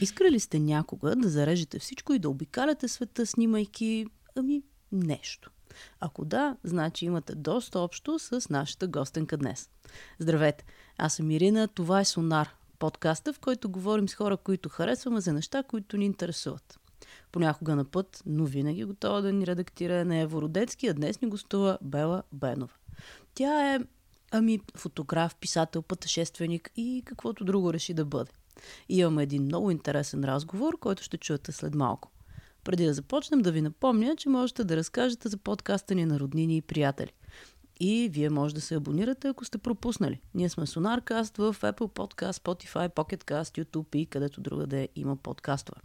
Искали ли сте някога да зарежете всичко и да обикаляте света, снимайки, ами, нещо? Ако да, значи имате доста общо с нашата гостенка днес. Здравейте, аз съм Ирина, това е Сонар, подкаста, в който говорим с хора, които харесваме за неща, които ни интересуват. Понякога на път, но винаги готова да ни редактира на Евородецки, а днес ни гостува Бела Бенова. Тя е, ами, фотограф, писател, пътешественик и каквото друго реши да бъде. И имаме един много интересен разговор, който ще чуете след малко. Преди да започнем да ви напомня, че можете да разкажете за подкаста ни на роднини и приятели. И вие може да се абонирате, ако сте пропуснали. Ние сме Sonarcast в Apple Podcast, Spotify, Pocket YouTube и където другаде има подкастове.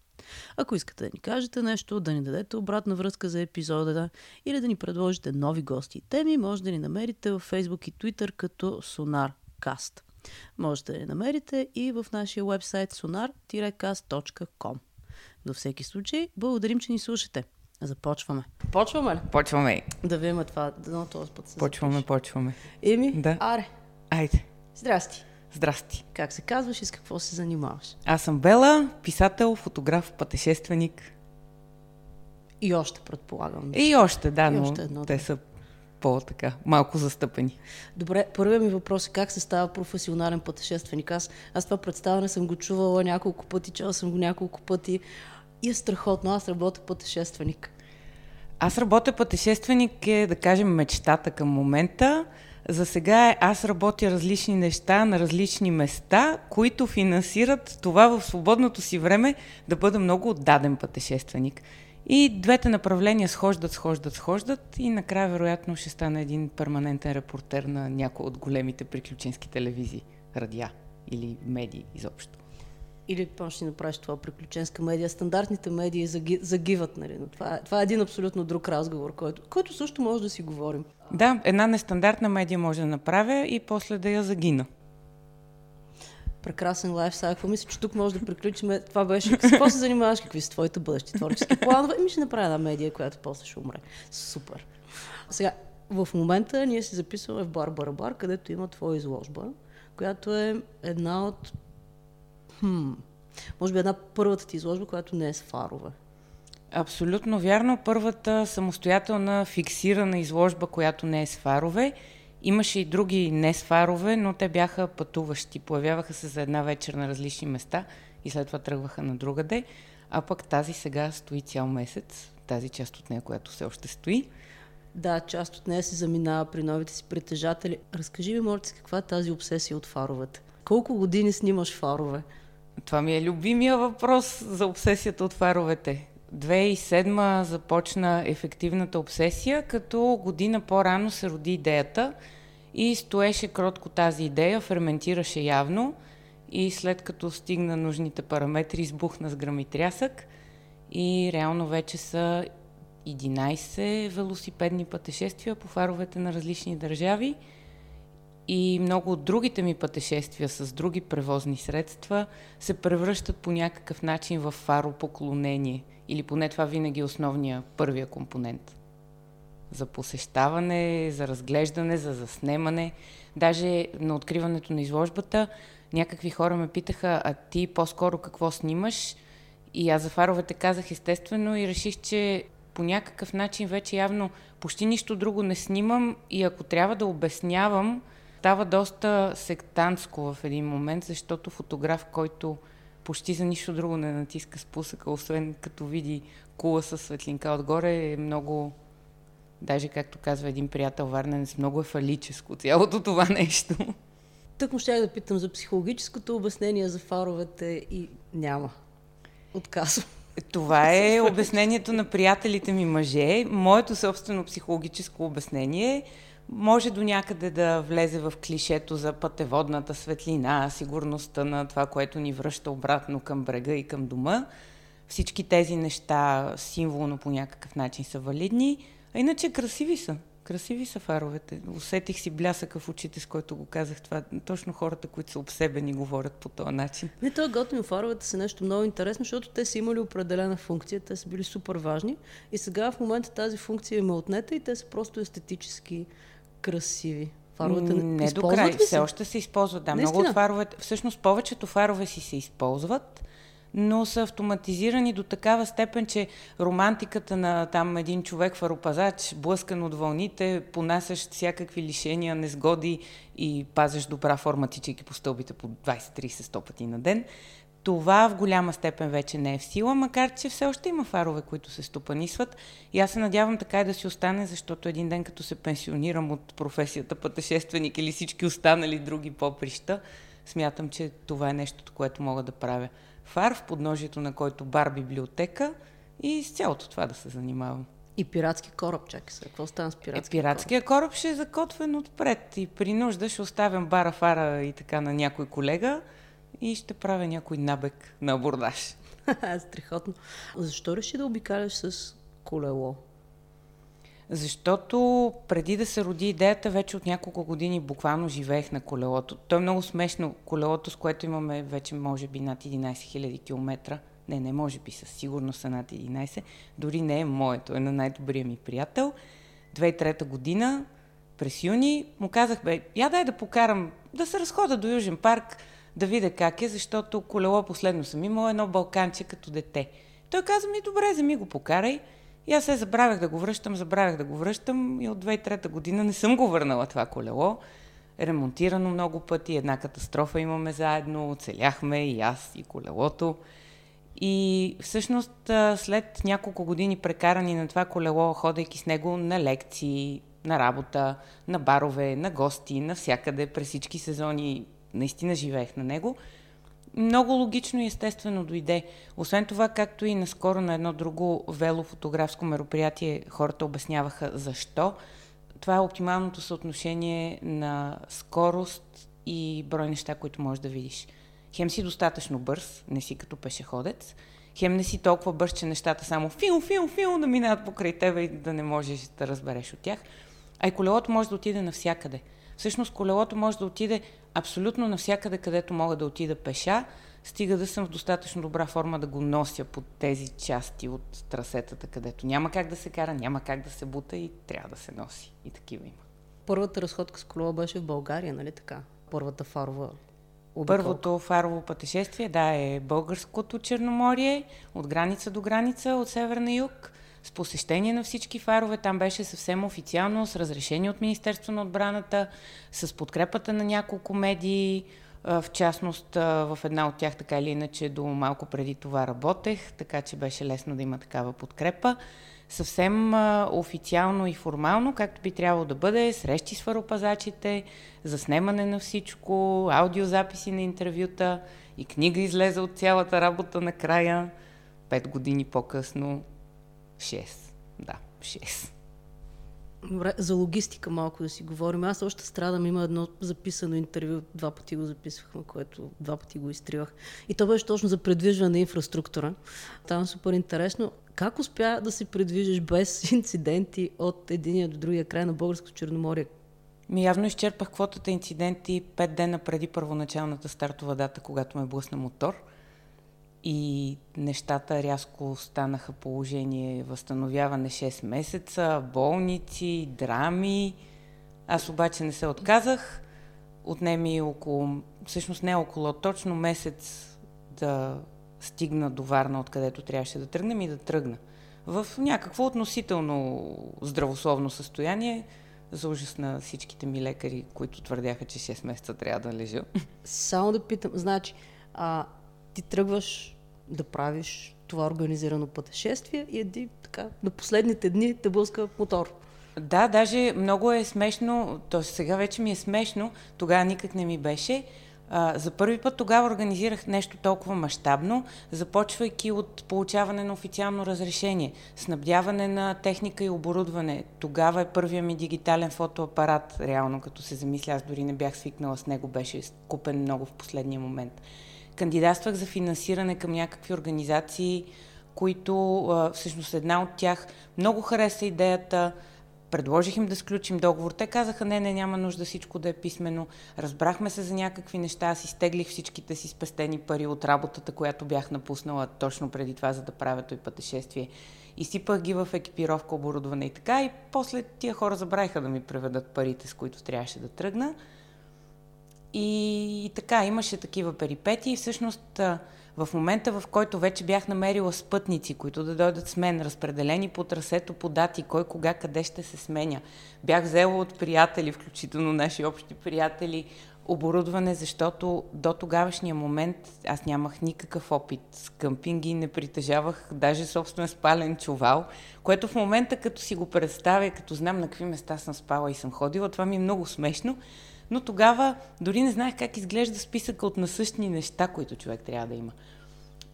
Ако искате да ни кажете нещо, да ни дадете обратна връзка за епизода или да ни предложите нови гости и теми, може да ни намерите в Facebook и Twitter като Sonarcast. Можете да я намерите и в нашия вебсайт sonar-cast.com. Във всеки случай, благодарим, че ни слушате. Започваме. Почваме ли? Почваме. Да видим това. Да, този път се Почваме, запише. почваме. Еми, Да. аре. Айде. Здрасти. Здрасти. Как се казваш и с какво се занимаваш? Аз съм Бела, писател, фотограф, пътешественик. И още предполагам. И още, да, И но още едно, те да. са по-така, малко застъпени. Добре, първият ми въпрос е как се става професионален пътешественик. Аз, аз това представяне съм го чувала няколко пъти, чела съм го няколко пъти и е страхотно. Аз работя пътешественик. Аз работя пътешественик е, да кажем, мечтата към момента. За сега е, аз работя различни неща на различни места, които финансират това в свободното си време да бъда много отдаден пътешественик. И двете направления схождат, схождат, схождат и накрая вероятно ще стана един перманентен репортер на някои от големите приключенски телевизии, радиа или медии изобщо. Или пък ще направиш това приключенска медия. Стандартните медии заги, загиват, нали? Но това, е, това е един абсолютно друг разговор, който, който също може да си говорим. Да, една нестандартна медия може да направя и после да я загина. Прекрасен лайфстайл. Какво мисля, че тук може да приключим? Това беше. С какво се занимаваш? Какви са твоите бъдещи творчески планове? Ми ще направя една медия, която после ще умре. Супер. Сега, в момента ние се записваме в Бар Барабар, където има твоя изложба, която е една от... Хм, може би една първата ти изложба, която не е с фарове. Абсолютно вярно. Първата самостоятелна фиксирана изложба, която не е с фарове. Имаше и други не с фарове, но те бяха пътуващи. Появяваха се за една вечер на различни места и след това тръгваха на другаде. А пък тази сега стои цял месец. Тази част от нея, която все още стои. Да, част от нея се заминава при новите си притежатели. Разкажи ми, Морци, каква е тази обсесия от фаровете? Колко години снимаш фарове? Това ми е любимия въпрос за обсесията от фаровете. 2007 започна ефективната обсесия, като година по-рано се роди идеята и стоеше кротко тази идея, ферментираше явно и след като стигна нужните параметри, избухна с гръм и трясък и реално вече са 11 велосипедни пътешествия по фаровете на различни държави и много от другите ми пътешествия с други превозни средства се превръщат по някакъв начин в фаропоклонение. Или поне това винаги е основния, първия компонент. За посещаване, за разглеждане, за заснемане. Даже на откриването на изложбата някакви хора ме питаха, а ти по-скоро какво снимаш? И аз за фаровете казах естествено и реших, че по някакъв начин вече явно почти нищо друго не снимам и ако трябва да обяснявам, става доста сектантско в един момент, защото фотограф, който почти за нищо друго не натиска спусъка, освен като види кула със светлинка отгоре, е много, даже както казва един приятел варненец, много е фалическо цялото това нещо. Тък му щях да питам за психологическото обяснение за фаровете и няма. Отказвам. Това е обяснението на приятелите ми мъже. Моето собствено психологическо обяснение може до някъде да влезе в клишето за пътеводната светлина, сигурността на това, което ни връща обратно към брега и към дома. Всички тези неща символно по някакъв начин са валидни, а иначе красиви са. Красиви са фаровете. Усетих си блясъка в очите, с който го казах това. Точно хората, които са обсебени, говорят по този начин. Не, той готино фаровете са нещо много интересно, защото те са имали определена функция, те са били супер важни и сега в момента тази функция им е отнета и те са просто естетически красиви. Фаровете не до край, все се? още се използват. Да, много Наистина? от фаровете, всъщност повечето фарове си се използват, но са автоматизирани до такава степен, че романтиката на там един човек фаропазач, блъскан от вълните, понасящ всякакви лишения, незгоди и пазящ добра форма, тичайки по стълбите по 20-30-100 пъти на ден, това в голяма степен вече не е в сила, макар че все още има фарове, които се стопанисват. И аз се надявам така и да си остане, защото един ден като се пенсионирам от професията пътешественик или всички останали други поприща, смятам, че това е нещото, което мога да правя. Фар в подножието на който бар библиотека и с цялото това да се занимавам. И пиратски кораб, чакай се. Какво стана с пиратския е, Пиратския кораб? кораб ще е закотвен отпред и при нужда ще оставям бара, фара и така на някой колега и ще правя някой набег на абордаж. Страхотно. Защо реши да обикаляш с колело? Защото преди да се роди идеята, вече от няколко години буквално живеех на колелото. То е много смешно. Колелото, с което имаме вече може би над 11 000 км. Не, не може би, със сигурност са над 11. Дори не е моето, е на най-добрия ми приятел. 2003 година, през юни, му казах, бе, я дай да покарам, да се разхода до Южен парк, да видя как е, защото колело последно съм имала едно балканче като дете. Той каза ми, добре, вземи го покарай. И аз се забравях да го връщам, забравях да го връщам и от 2003 година не съм го върнала това колело. Ремонтирано много пъти, една катастрофа имаме заедно, оцеляхме и аз, и колелото. И всъщност след няколко години прекарани на това колело, ходейки с него на лекции, на работа, на барове, на гости, навсякъде, през всички сезони, наистина живеех на него – много логично и естествено дойде. Освен това, както и наскоро на едно друго велофотографско мероприятие, хората обясняваха защо. Това е оптималното съотношение на скорост и брой неща, които можеш да видиш. Хем си достатъчно бърз, не си като пешеходец, хем не си толкова бърз, че нещата само фил, фил, фил да минават покрай тебе и да не можеш да разбереш от тях. А и колелото може да отиде навсякъде. Всъщност колелото може да отиде абсолютно навсякъде, където мога да отида пеша, стига да съм в достатъчно добра форма да го нося под тези части от трасетата, където няма как да се кара, няма как да се бута и трябва да се носи. И такива има. Първата разходка с колело беше в България, нали така? Първата фарова обиколка. Първото фарово пътешествие, да, е българското Черноморие, от граница до граница, от север на юг с посещение на всички фарове. Там беше съвсем официално, с разрешение от Министерство на отбраната, с подкрепата на няколко медии. В частност, в една от тях, така или иначе, до малко преди това работех, така че беше лесно да има такава подкрепа. Съвсем официално и формално, както би трябвало да бъде, срещи с фаропазачите, заснемане на всичко, аудиозаписи на интервюта и книга излезе от цялата работа накрая. Пет години по-късно 6. Да, 6. Добре, за логистика малко да си говорим. Аз още страдам. Има едно записано интервю, два пъти го записвахме, което два пъти го изтривах. И то беше точно за предвижване на инфраструктура. Там е супер интересно. Как успя да се предвижиш без инциденти от единия до другия край на Българско Черноморие? Ми явно изчерпах квотата инциденти пет дена преди първоначалната стартова дата, когато ме блъсна мотор – и нещата рязко станаха положение възстановяване 6 месеца, болници, драми. Аз обаче не се отказах. Отнеми около, всъщност не около, точно месец да стигна до Варна, откъдето трябваше да тръгнем и да тръгна. В някакво относително здравословно състояние, за ужас на всичките ми лекари, които твърдяха, че 6 месеца трябва да лежа. Само да питам, значи, а, ти тръгваш да правиш това организирано пътешествие и еди, така, на последните дни те блъска мотор. Да, даже много е смешно, т.е. сега вече ми е смешно, тогава никак не ми беше. А, за първи път тогава организирах нещо толкова мащабно, започвайки от получаване на официално разрешение, снабдяване на техника и оборудване. Тогава е първия ми дигитален фотоапарат, реално като се замисля, аз дори не бях свикнала с него, беше купен много в последния момент кандидатствах за финансиране към някакви организации, които всъщност една от тях много хареса идеята, предложих им да сключим договор. Те казаха, не, не, няма нужда всичко да е писмено. Разбрахме се за някакви неща, аз изтеглих всичките си спестени пари от работата, която бях напуснала точно преди това, за да правя той пътешествие. Изсипах ги в екипировка, оборудване и така. И после тия хора забравиха да ми преведат парите, с които трябваше да тръгна. И, и така, имаше такива перипети и всъщност в момента, в който вече бях намерила спътници, които да дойдат с мен, разпределени по трасето, по дати, кой кога, къде ще се сменя. Бях взела от приятели, включително наши общи приятели, оборудване, защото до тогавашния момент аз нямах никакъв опит с къмпинги, не притежавах даже собствен спален чувал, което в момента като си го представя, като знам на какви места съм спала и съм ходила, това ми е много смешно, но тогава дори не знаех как изглежда списъка от насъщни неща, които човек трябва да има.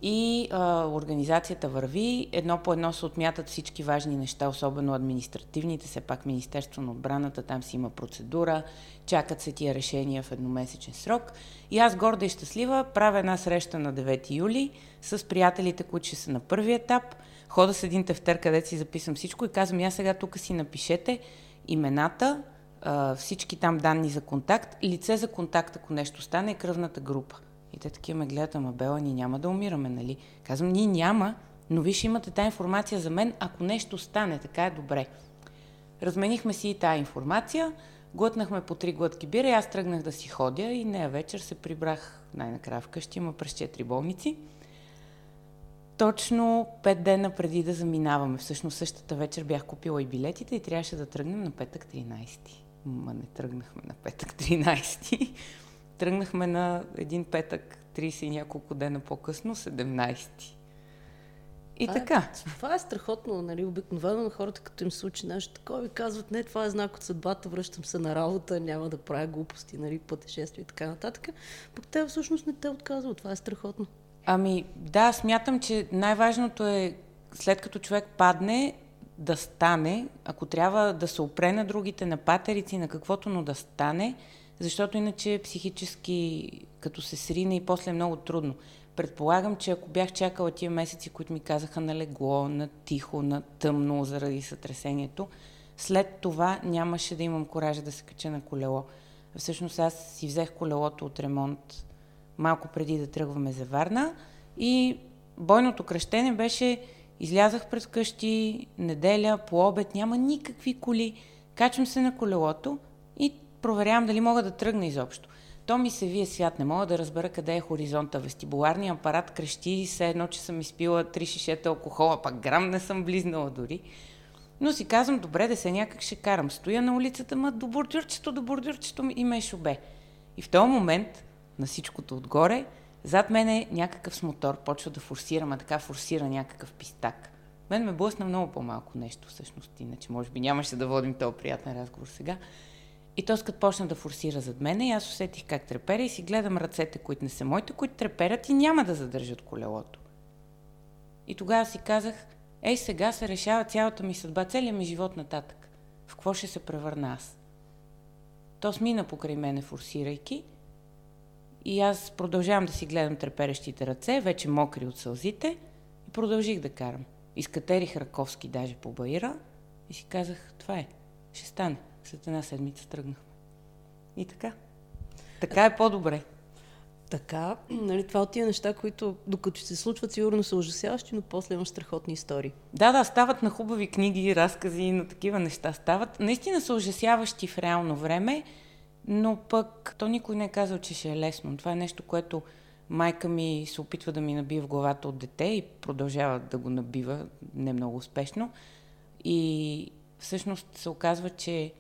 И а, организацията върви, едно по едно се отмятат всички важни неща, особено административните, все пак Министерство на отбраната, там си има процедура, чакат се тия решения в едномесечен срок. И аз горда и щастлива правя една среща на 9 юли с приятелите, които ще са на първи етап. Хода с един тефтер, където си записвам всичко и казвам, я сега тук си напишете имената, всички там данни за контакт, лице за контакт, ако нещо стане, е кръвната група. И те такива ме гледат, ама Бела, ние няма да умираме, нали? Казвам, ние няма, но виж имате тази информация за мен, ако нещо стане, така е добре. Разменихме си и тази информация, глътнахме по три глътки бира и аз тръгнах да си ходя и нея вечер се прибрах най-накрая вкъщи, има през четири болници. Точно пет дена преди да заминаваме, всъщност същата вечер бях купила и билетите и трябваше да тръгнем на петък 13. Ма не тръгнахме на петък 13. Тръгнахме на един петък, 30 и няколко дена по-късно, 17. И а, така. Това е страхотно, нали? Обикновено на хората, като им случи нещо такова, ви казват, не, това е знак от съдбата, връщам се на работа, няма да правя глупости, нали, пътешествия и така нататък. Пък те всъщност не те отказват, това е страхотно. Ами, да, смятам, че най-важното е след като човек падне, да стане, ако трябва да се опре на другите, на патерици, на каквото, но да стане, защото иначе психически, като се срине и после е много трудно. Предполагам, че ако бях чакала тия месеци, които ми казаха на легло, на тихо, на тъмно заради сътресението, след това нямаше да имам коража да се кача на колело. Всъщност аз си взех колелото от ремонт малко преди да тръгваме за Варна и бойното кръщене беше излязах през къщи, неделя, по обед, няма никакви коли, качвам се на колелото и проверявам дали мога да тръгна изобщо. То ми се вие свят, не мога да разбера къде е хоризонта. Вестибуларният апарат крещи се едно, че съм изпила три шишета алкохола, пак грам не съм близнала дори. Но си казвам, добре, да се някак ще карам. Стоя на улицата, ма до бордюрчето, до бордюрчето и ме е шубе. И в този момент, на всичкото отгоре, зад мен е някакъв с мотор, почва да форсира, ма така форсира някакъв пистак. Мен ме блъсна много по-малко нещо, всъщност, иначе може би нямаше да водим този приятен разговор сега. И то като почна да форсира зад мене и аз усетих как треперя и си гледам ръцете, които не са моите, които треперят и няма да задържат колелото. И тогава си казах, ей сега се решава цялата ми съдба, целият ми живот нататък. В какво ще се превърна аз? То смина покрай мене, форсирайки, и аз продължавам да си гледам треперещите ръце, вече мокри от сълзите, и продължих да карам. Изкатерих Раковски даже по баира и си казах, това е, ще стане. След една седмица тръгнахме. И така. Така е по-добре. Така, нали, това от тия неща, които докато се случват, сигурно са ужасяващи, но после имаш страхотни истории. Да, да, стават на хубави книги, разкази, на такива неща стават. Наистина са ужасяващи в реално време, но пък то никой не е казал, че ще е лесно. Това е нещо, което майка ми се опитва да ми набие в главата от дете и продължава да го набива не много успешно. И всъщност се оказва, че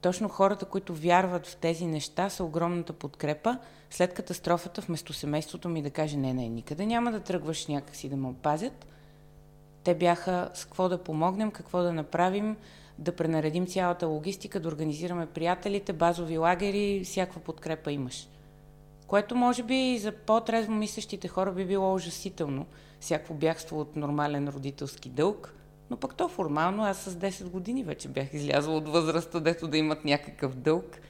точно хората, които вярват в тези неща, са огромната подкрепа. След катастрофата, вместо семейството ми да каже, не, не, никъде няма да тръгваш някакси да ме опазят, те бяха с какво да помогнем, какво да направим, да пренаредим цялата логистика, да организираме приятелите, базови лагери, всякаква подкрепа имаш. Което може би за по-трезво мислещите хора би било ужасително, всякакво бягство от нормален родителски дълг, но пък то формално, аз с 10 години вече бях излязла от възрастта, дето да имат някакъв дълг.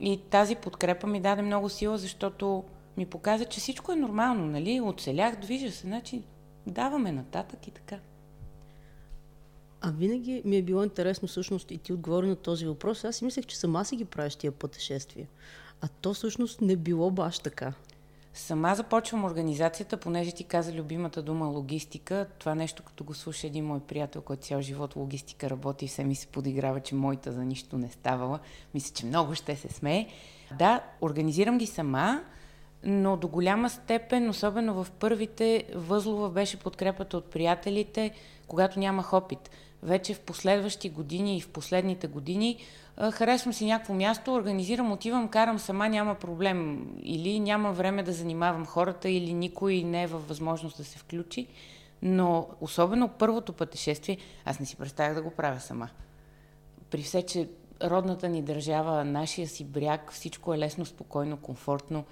И тази подкрепа ми даде много сила, защото ми показа, че всичко е нормално, нали? Оцелях, движа се, значи даваме нататък и така. А винаги ми е било интересно всъщност и ти отговори на този въпрос. Аз си мислех, че сама си ги правиш тия пътешествия. А то всъщност не било баш така. Сама започвам организацията, понеже ти каза любимата дума логистика. Това нещо, като го слуша един мой приятел, който цял живот логистика работи и все ми се подиграва, че моята за нищо не ставала. Мисля, че много ще се смее. Да, организирам ги сама, но до голяма степен, особено в първите, възлова беше подкрепата от приятелите, когато нямах опит. Вече в последващи години и в последните години харесвам си някакво място, организирам, отивам, карам сама, няма проблем. Или няма време да занимавам хората, или никой не е във възможност да се включи. Но особено първото пътешествие, аз не си представях да го правя сама. При все, че родната ни държава, нашия си бряг, всичко е лесно, спокойно, комфортно.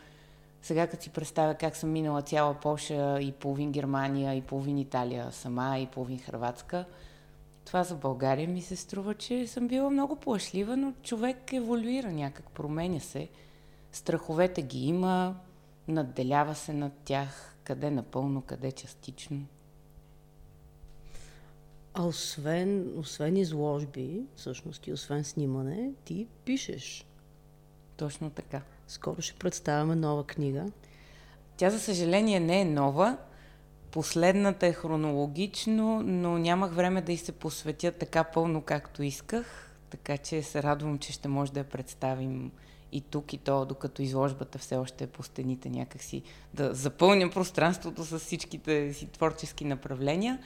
Сега като си представя как съм минала цяла Польша и половин Германия, и половин Италия сама, и половин Хрватска, това за България ми се струва, че съм била много плашлива, но човек еволюира някак, променя се. Страховете ги има, надделява се над тях, къде напълно, къде частично. А освен, освен изложби, всъщност и освен снимане, ти пишеш. Точно така. Скоро ще представяме нова книга. Тя, за съжаление, не е нова. Последната е хронологично, но нямах време да й се посветя така пълно, както исках. Така че се радвам, че ще може да я представим и тук, и то, докато изложбата все още е по стените някакси, да запълня пространството с всичките си творчески направления.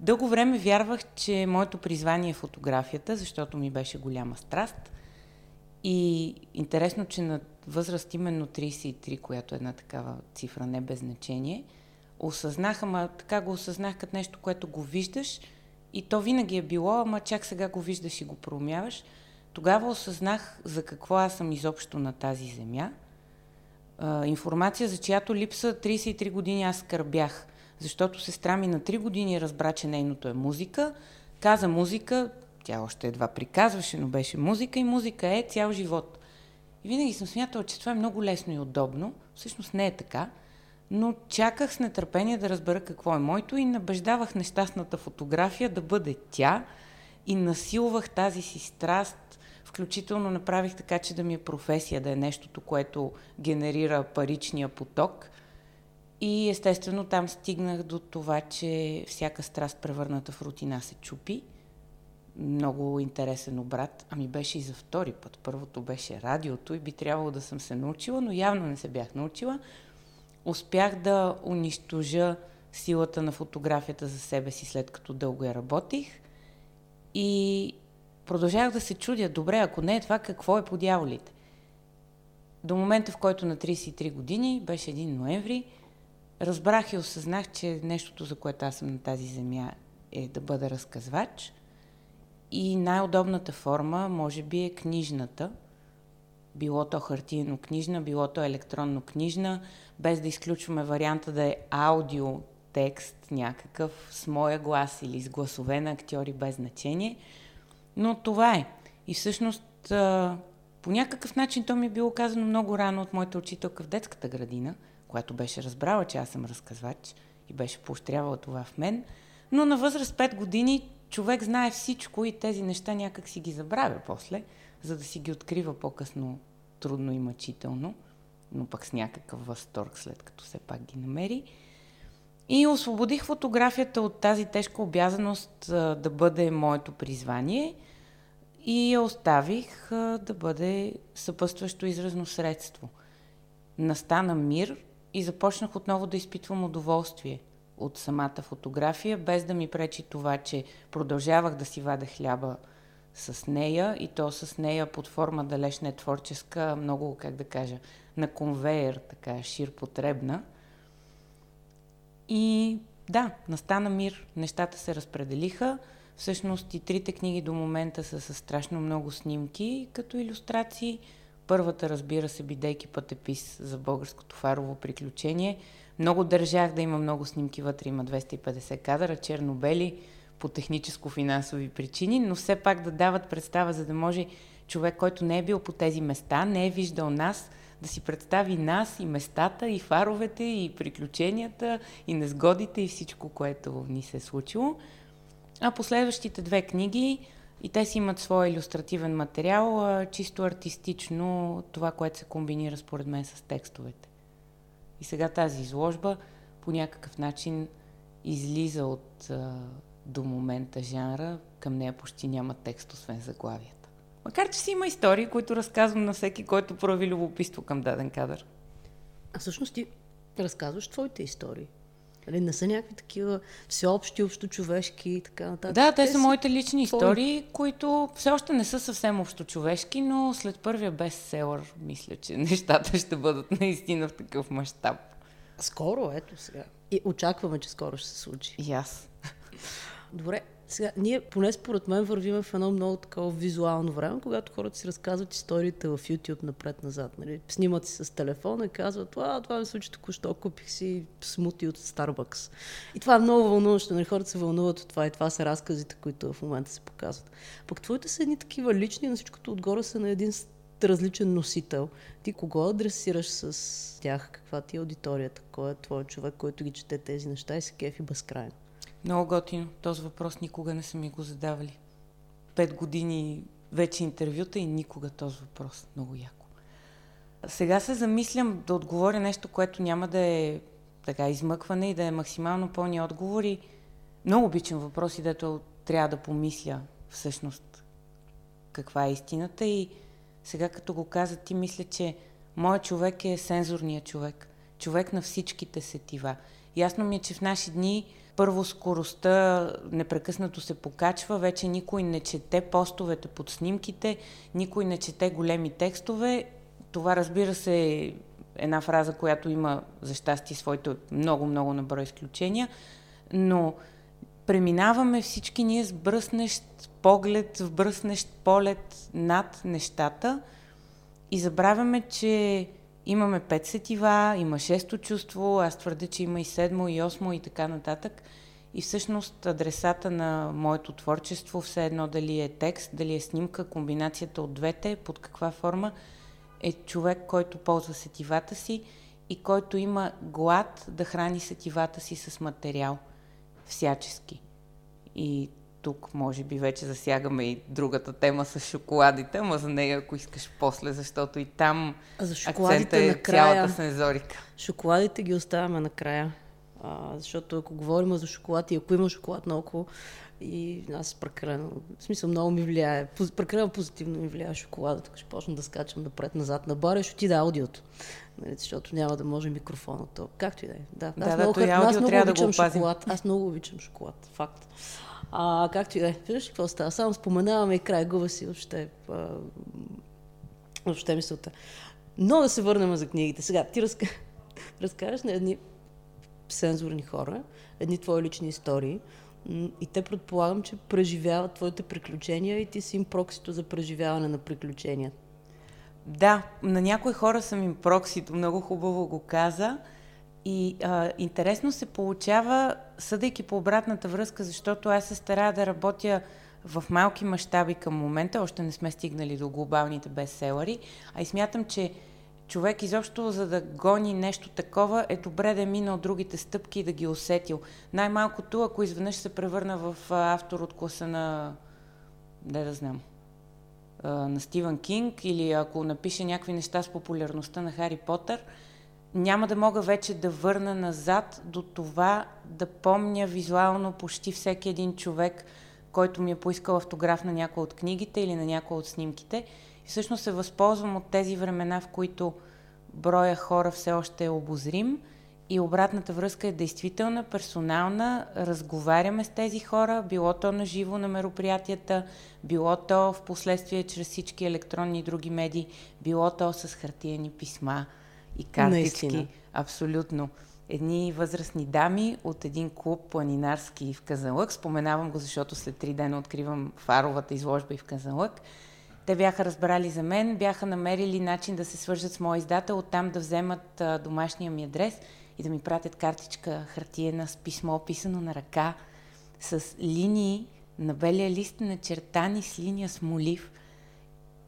Дълго време вярвах, че моето призвание е фотографията, защото ми беше голяма страст. И интересно, че на възраст именно 33, която е една такава цифра не без значение, осъзнах, ама така го осъзнах като нещо, което го виждаш и то винаги е било, ама чак сега го виждаш и го проумяваш. Тогава осъзнах за какво аз съм изобщо на тази земя. А, информация, за чиято липса 33 години аз скърбях защото сестра ми на 3 години разбра, че нейното е музика. Каза музика, тя още едва приказваше, но беше музика и музика е цял живот. И винаги съм смятала, че това е много лесно и удобно. Всъщност не е така. Но чаках с нетърпение да разбера какво е моето и набеждавах нещастната фотография да бъде тя и насилвах тази си страст. Включително направих така, че да ми е професия, да е нещото, което генерира паричния поток – и естествено там стигнах до това, че всяка страст превърната в рутина се чупи. Много интересен обрат. Ами беше и за втори път. Първото беше радиото и би трябвало да съм се научила, но явно не се бях научила. Успях да унищожа силата на фотографията за себе си, след като дълго я работих. И продължавах да се чудя, добре, ако не е това, какво е по дяволите? До момента, в който на 33 години, беше един ноември, разбрах и осъзнах, че нещото, за което аз съм на тази земя, е да бъда разказвач. И най-удобната форма, може би, е книжната. Било то хартиено книжна, било то електронно книжна, без да изключваме варианта да е аудио текст някакъв с моя глас или с гласове на актьори без значение. Но това е. И всъщност по някакъв начин то ми е било казано много рано от моята учителка в детската градина – която беше разбрала, че аз съм разказвач и беше поощрявала това в мен. Но на възраст 5 години човек знае всичко и тези неща някак си ги забравя после, за да си ги открива по-късно трудно и мъчително, но пък с някакъв възторг, след като все пак ги намери. И освободих фотографията от тази тежка обязаност да бъде моето призвание и я оставих да бъде съпътстващо изразно средство. Настана мир и започнах отново да изпитвам удоволствие от самата фотография, без да ми пречи това, че продължавах да си вада хляба с нея и то с нея под форма далеч не творческа, много, как да кажа, на конвейер, така ширпотребна. И да, настана мир, нещата се разпределиха. Всъщност и трите книги до момента са с страшно много снимки като иллюстрации – Първата, разбира се, бидейки пътепис за българското фарово приключение. Много държах да има много снимки вътре, има 250 кадъра, чернобели, по техническо-финансови причини, но все пак да дават представа, за да може човек, който не е бил по тези места, не е виждал нас, да си представи нас и местата, и фаровете, и приключенията, и незгодите, и всичко, което ни се е случило. А последващите две книги и те си имат своя иллюстративен материал, чисто артистично това, което се комбинира според мен с текстовете. И сега тази изложба по някакъв начин излиза от до момента жанра, към нея почти няма текст, освен заглавията. Макар, че си има истории, които разказвам на всеки, който прояви любопитство към даден кадър. А всъщност ти разказваш твоите истории. Нали, не са някакви такива всеобщи, общочовешки и така нататък. Да, те, те са моите лични твои... истории, които все още не са съвсем общочовешки, но след първия бестселър мисля, че нещата ще бъдат наистина в такъв мащаб. Скоро, ето сега. И очакваме, че скоро ще се случи. И аз. Добре, сега, ние поне според мен вървим в едно много такова визуално време, когато хората си разказват историите в YouTube напред-назад. Нали? Снимат си с телефона и казват, а, това ми случи току-що, купих си смути от Starbucks. И това е много вълнуващо. Нали? Хората се вълнуват от това и това са разказите, които в момента се показват. Пък твоите са едни такива лични, на всичкото отгоре са на един различен носител. Ти кого адресираш с тях? Каква ти е аудиторията? Кой е твой човек, който ги чете тези неща и се кефи безкрайно? Много готино. Този въпрос никога не са ми го задавали. Пет години вече интервюта и никога този въпрос. Много яко. Сега се замислям да отговоря нещо, което няма да е така измъкване и да е максимално пълни отговори. Много обичам въпроси, дето трябва да помисля всъщност каква е истината и сега като го каза ти, мисля, че моят човек е сензорният човек. Човек на всичките сетива. Ясно ми е, че в наши дни първо скоростта непрекъснато се покачва, вече никой не чете постовете под снимките, никой не чете големи текстове. Това разбира се е една фраза, която има за щастие своите много-много наброй изключения, но преминаваме всички ние с бръснещ поглед, в бръснещ полет над нещата и забравяме, че имаме пет сетива, има шесто чувство, аз твърдя, че има и седмо, и осмо и така нататък. И всъщност адресата на моето творчество, все едно дали е текст, дали е снимка, комбинацията от двете, под каква форма, е човек, който ползва сетивата си и който има глад да храни сетивата си с материал. Всячески. И тук може би вече засягаме и другата тема с шоколадите, ама за нея ако искаш после, защото и там а за шоколадите е накрая, цялата сензорика. Шоколадите ги оставяме накрая. А, защото ако говорим за шоколад и ако има шоколад наоколо, и аз прекалено, в смисъл много ми влияе, прекалено позитивно ми влияе шоколада, тук ще почна да скачам напред-назад на бара, ще отида аудиото, нали, защото няма да може микрофона то. Както и да е. Да, да, аз да, много, да, аз много трябва да го шоколад. Аз много обичам шоколад, факт. А, както и да е. Виждаш какво става? Само споменаваме и край, губа си въобще, а, въобще мисълта. Но да се върнем за книгите. Сега, ти разка... разкажеш на едни сензорни хора, едни твои лични истории, и те предполагам, че преживяват твоите приключения и ти си им проксито за преживяване на приключения. Да, на някои хора съм им проксито, много хубаво го каза. И а, интересно се получава, съдейки по обратната връзка, защото аз се старая да работя в малки мащаби към момента, още не сме стигнали до глобалните бестселъри, а и смятам, че човек изобщо за да гони нещо такова е добре да е минал другите стъпки и да ги усетил. Най-малкото, ако изведнъж се превърна в автор от класа на, не да знам, на Стивън Кинг или ако напише някакви неща с популярността на Хари Потър – няма да мога вече да върна назад до това да помня визуално почти всеки един човек, който ми е поискал автограф на някоя от книгите или на някоя от снимките. И всъщност се възползвам от тези времена, в които броя хора все още е обозрим. И обратната връзка е действителна, персонална, разговаряме с тези хора, било то на живо на мероприятията, било то в последствие чрез всички електронни и други медии, било то с хартиени писма – и картички. Наистина. Абсолютно. Едни възрастни дами от един клуб планинарски в Казанлък. Споменавам го, защото след три дена откривам фаровата изложба и в Казанлък. Те бяха разбрали за мен, бяха намерили начин да се свържат с моя издател, оттам да вземат а, домашния ми адрес и да ми пратят картичка хартиена с писмо, писано на ръка, с линии на белия лист, начертани с линия с молив.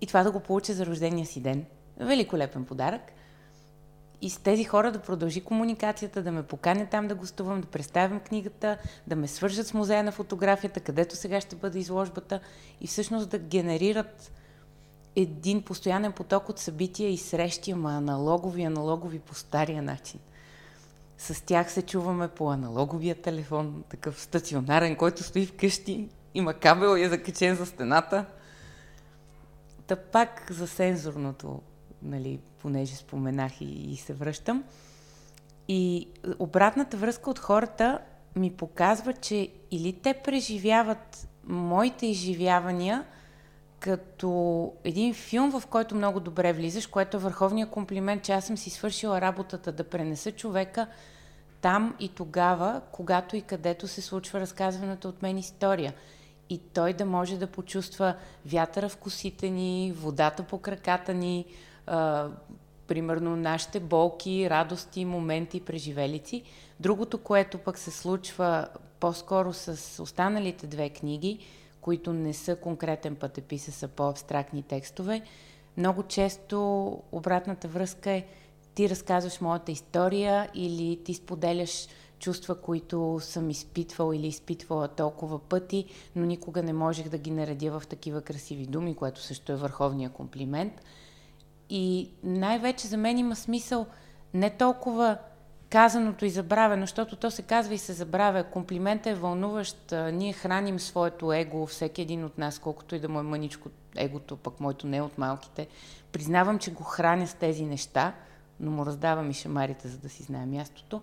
И това да го получа за рождения си ден. Великолепен подарък и с тези хора да продължи комуникацията, да ме поканя там да гостувам, да представям книгата, да ме свържат с музея на фотографията, където сега ще бъде изложбата и всъщност да генерират един постоянен поток от събития и срещи, ама аналогови, аналогови по стария начин. С тях се чуваме по аналоговия телефон, такъв стационарен, който стои вкъщи, има кабел и е закачен за стената. Та пак за сензорното, нали, понеже споменах и, и се връщам. И обратната връзка от хората ми показва, че или те преживяват моите изживявания като един филм, в който много добре влизаш, което е върховният комплимент, че аз съм си свършила работата да пренеса човека там и тогава, когато и където се случва разказваната от мен история. И той да може да почувства вятъра в косите ни, водата по краката ни, примерно нашите болки, радости, моменти, преживелици. Другото, което пък се случва по-скоро с останалите две книги, които не са конкретен пътепис, а са по-абстрактни текстове, много често обратната връзка е ти разказваш моята история или ти споделяш чувства, които съм изпитвал или изпитвала толкова пъти, но никога не можех да ги наредя в такива красиви думи, което също е върховния комплимент. И най-вече за мен има смисъл не толкова казаното и забравено, защото то се казва и се забравя. Комплиментът е вълнуващ. Ние храним своето его, всеки един от нас, колкото и да му е мъничко егото, пък моето не е от малките. Признавам, че го храня с тези неща, но му раздавам и шамарите, за да си знае мястото.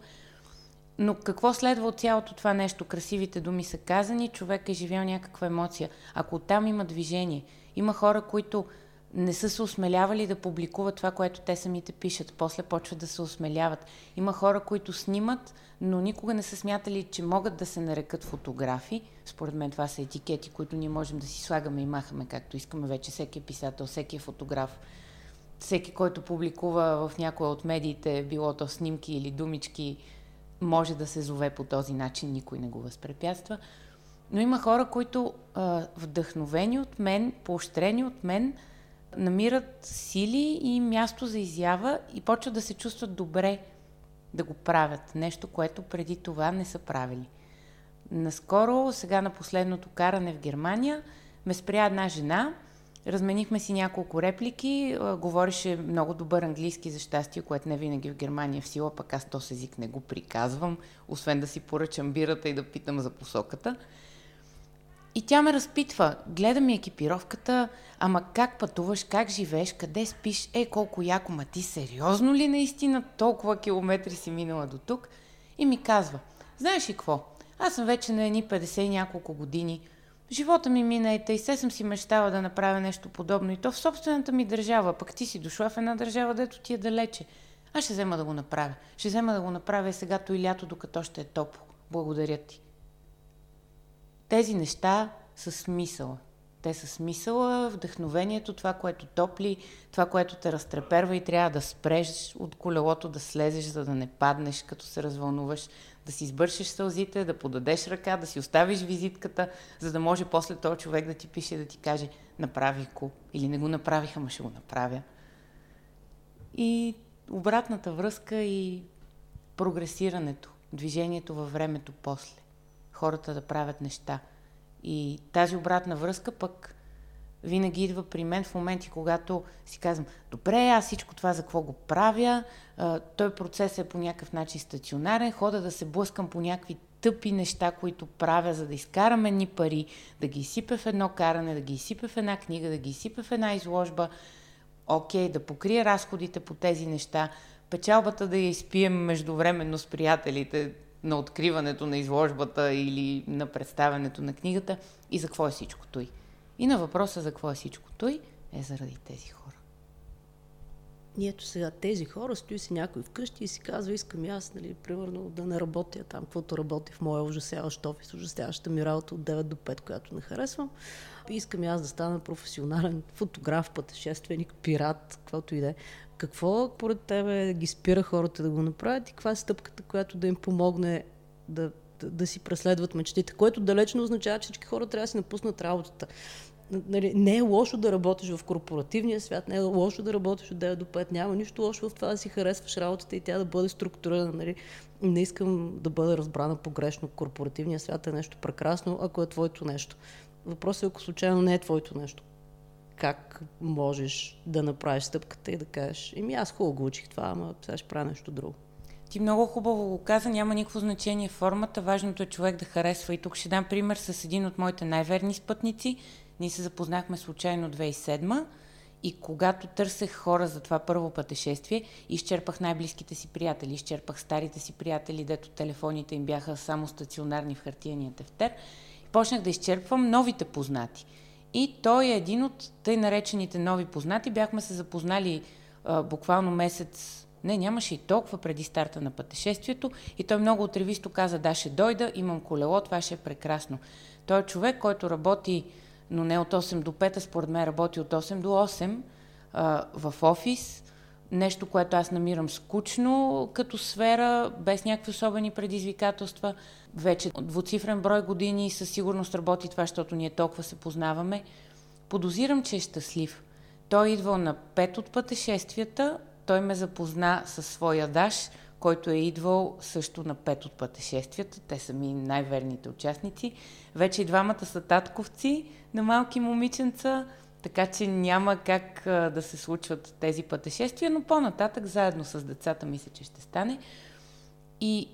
Но какво следва от цялото това нещо? Красивите думи са казани, човек е живял някаква емоция. Ако там има движение, има хора, които не са се осмелявали да публикуват това, което те самите пишат. После почват да се осмеляват. Има хора, които снимат, но никога не са смятали, че могат да се нарекат фотографи. Според мен това са етикети, които ние можем да си слагаме и махаме както искаме. Вече всеки е писател, всеки е фотограф. Всеки, който публикува в някоя от медиите, било то снимки или думички, може да се зове по този начин, никой не го възпрепятства. Но има хора, които а, вдъхновени от мен, поощрени от мен, намират сили и място за изява и почват да се чувстват добре да го правят. Нещо, което преди това не са правили. Наскоро, сега на последното каране в Германия, ме спря една жена, разменихме си няколко реплики, говореше много добър английски за щастие, което не винаги в Германия е в сила, пък аз този език не го приказвам, освен да си поръчам бирата и да питам за посоката – и тя ме разпитва, гледа ми екипировката, ама как пътуваш, как живееш, къде спиш, е колко яко, ма ти сериозно ли наистина толкова километри си минала до тук? И ми казва, знаеш ли какво, аз съм вече на едни 50 и няколко години, живота ми мина и тъй, се съм си мечтала да направя нещо подобно и то в собствената ми държава, пък ти си дошла в една държава, дето ти е далече. Аз ще взема да го направя. Ще взема да го направя и сега и лято, докато ще е топло. Благодаря ти. Тези неща са смисъла. Те са смисъла, вдъхновението, това, което топли, това, което те разтреперва и трябва да спреш от колелото, да слезеш, за да не паднеш, като се развълнуваш, да си избършиш сълзите, да подадеш ръка, да си оставиш визитката, за да може после този човек да ти пише да ти каже направих го или не го направиха, ама ще го направя. И обратната връзка и прогресирането, движението във времето после хората да правят неща. И тази обратна връзка пък винаги идва при мен в моменти, когато си казвам, добре, аз всичко това за какво го правя, той процес е по някакъв начин стационарен, хода да се блъскам по някакви тъпи неща, които правя, за да изкарам едни пари, да ги изсипя в едно каране, да ги изсипя в една книга, да ги изсипя в една изложба, окей, да покрия разходите по тези неща, печалбата да я изпием междувременно с приятелите, на откриването на изложбата или на представянето на книгата и за какво е всичко той. И на въпроса за какво е всичко той е заради тези хора. И ето сега тези хора, стои си някой вкъщи и си казва, искам аз, нали, примерно, да не работя там, каквото работи в моя ужасяващ офис, ужасяваща ми работа от 9 до 5, която не харесвам. Искам и аз да стана професионален фотограф, пътешественик, пират, каквото и да е. Какво поред тебе ги спира хората да го направят и каква е стъпката, която да им помогне да, да, да си преследват мечтите, което далеч не означава, че всички хора трябва да си напуснат работата. Нали, не е лошо да работиш в корпоративния свят, не е лошо да работиш от 9 до 5, няма нищо лошо в това да си харесваш работата и тя да бъде структурирана. Нали. Не искам да бъда разбрана погрешно. Корпоративния свят е нещо прекрасно, ако е твоето нещо. Въпросът е, ако случайно не е твоето нещо как можеш да направиш стъпката и да кажеш, еми аз хубаво го учих това, ама сега ще правя нещо друго. Ти много хубаво го каза, няма никакво значение формата, важното е човек да харесва. И тук ще дам пример с един от моите най-верни спътници. Ние се запознахме случайно 2007 И когато търсех хора за това първо пътешествие, изчерпах най-близките си приятели, изчерпах старите си приятели, дето телефоните им бяха само стационарни в хартияния тефтер. И почнах да изчерпвам новите познати. И той е един от тъй наречените нови познати. Бяхме се запознали а, буквално месец, не, нямаше и толкова преди старта на пътешествието. И той много отревисто каза, да, ще дойда, имам колело, това ще е прекрасно. Той е човек, който работи но не от 8 до 5, а според мен работи от 8 до 8 а, в офис. Нещо, което аз намирам скучно като сфера, без някакви особени предизвикателства. Вече двуцифрен брой години със сигурност работи това, защото ние толкова се познаваме. Подозирам, че е щастлив. Той е идвал на пет от пътешествията, той ме запозна със своя даш, който е идвал също на пет от пътешествията. Те са ми най-верните участници. Вече и двамата са татковци на малки момиченца, така че няма как а, да се случват тези пътешествия, но по-нататък, заедно с децата, мисля, че ще стане. И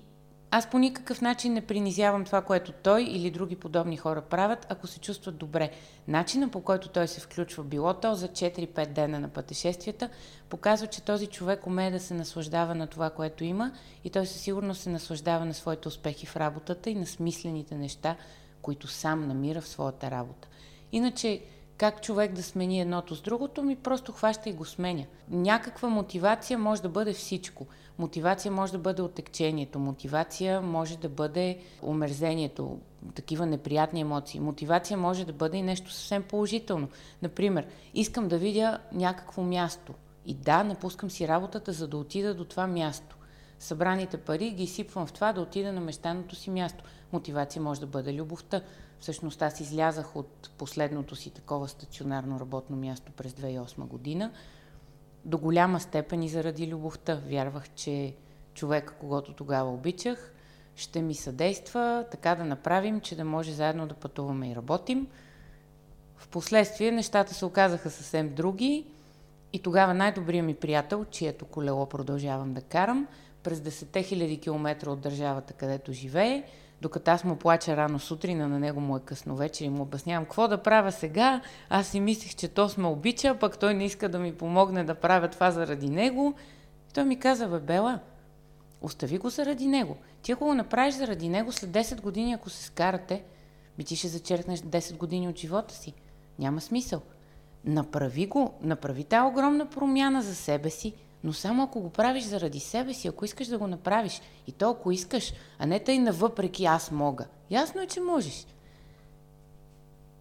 аз по никакъв начин не принизявам това, което той или други подобни хора правят, ако се чувстват добре. Начина по който той се включва, било то за 4-5 дена на пътешествията, показва, че този човек умее да се наслаждава на това, което има и той със сигурност се наслаждава на своите успехи в работата и на смислените неща, които сам намира в своята работа. Иначе, как човек да смени едното с другото, ми просто хваща и го сменя. Някаква мотивация може да бъде всичко. Мотивация може да бъде отекчението, мотивация може да бъде омерзението, такива неприятни емоции. Мотивация може да бъде и нещо съвсем положително. Например, искам да видя някакво място. И да, напускам си работата, за да отида до това място. Събраните пари ги сипвам в това да отида на мещаното си място. Мотивация може да бъде любовта. Всъщност аз излязах от последното си такова стационарно работно място през 2008 година до голяма степен и заради любовта. Вярвах, че човека, когато тогава обичах, ще ми съдейства така да направим, че да може заедно да пътуваме и работим. Впоследствие нещата се оказаха съвсем други и тогава най-добрият ми приятел, чието колело продължавам да карам, през 10 000 км от държавата, където живее, докато аз му плача рано сутрин, на него му е късно вечер и му обяснявам какво да правя сега. Аз си мислех, че то сме обича, пък той не иска да ми помогне да правя това заради него. И той ми каза, бе, Бела, остави го заради него. Ти ако го направиш заради него, след 10 години, ако се скарате, би ти ще зачеркнеш 10 години от живота си. Няма смисъл. Направи го, направи тази огромна промяна за себе си, но само ако го правиш заради себе си, ако искаш да го направиш, и то ако искаш, а не тъй навъпреки аз мога. Ясно е, че можеш.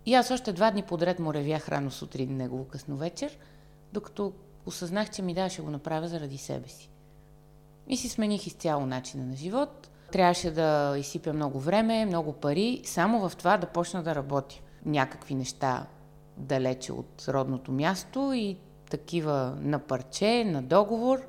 И аз още два дни подред му ревях рано сутрин, негово късно вечер, докато осъзнах, че ми да, ще го направя заради себе си. И си смених изцяло начина на живот. Трябваше да изсипя много време, много пари, само в това да почна да работя. Някакви неща далече от родното място и такива на парче, на договор.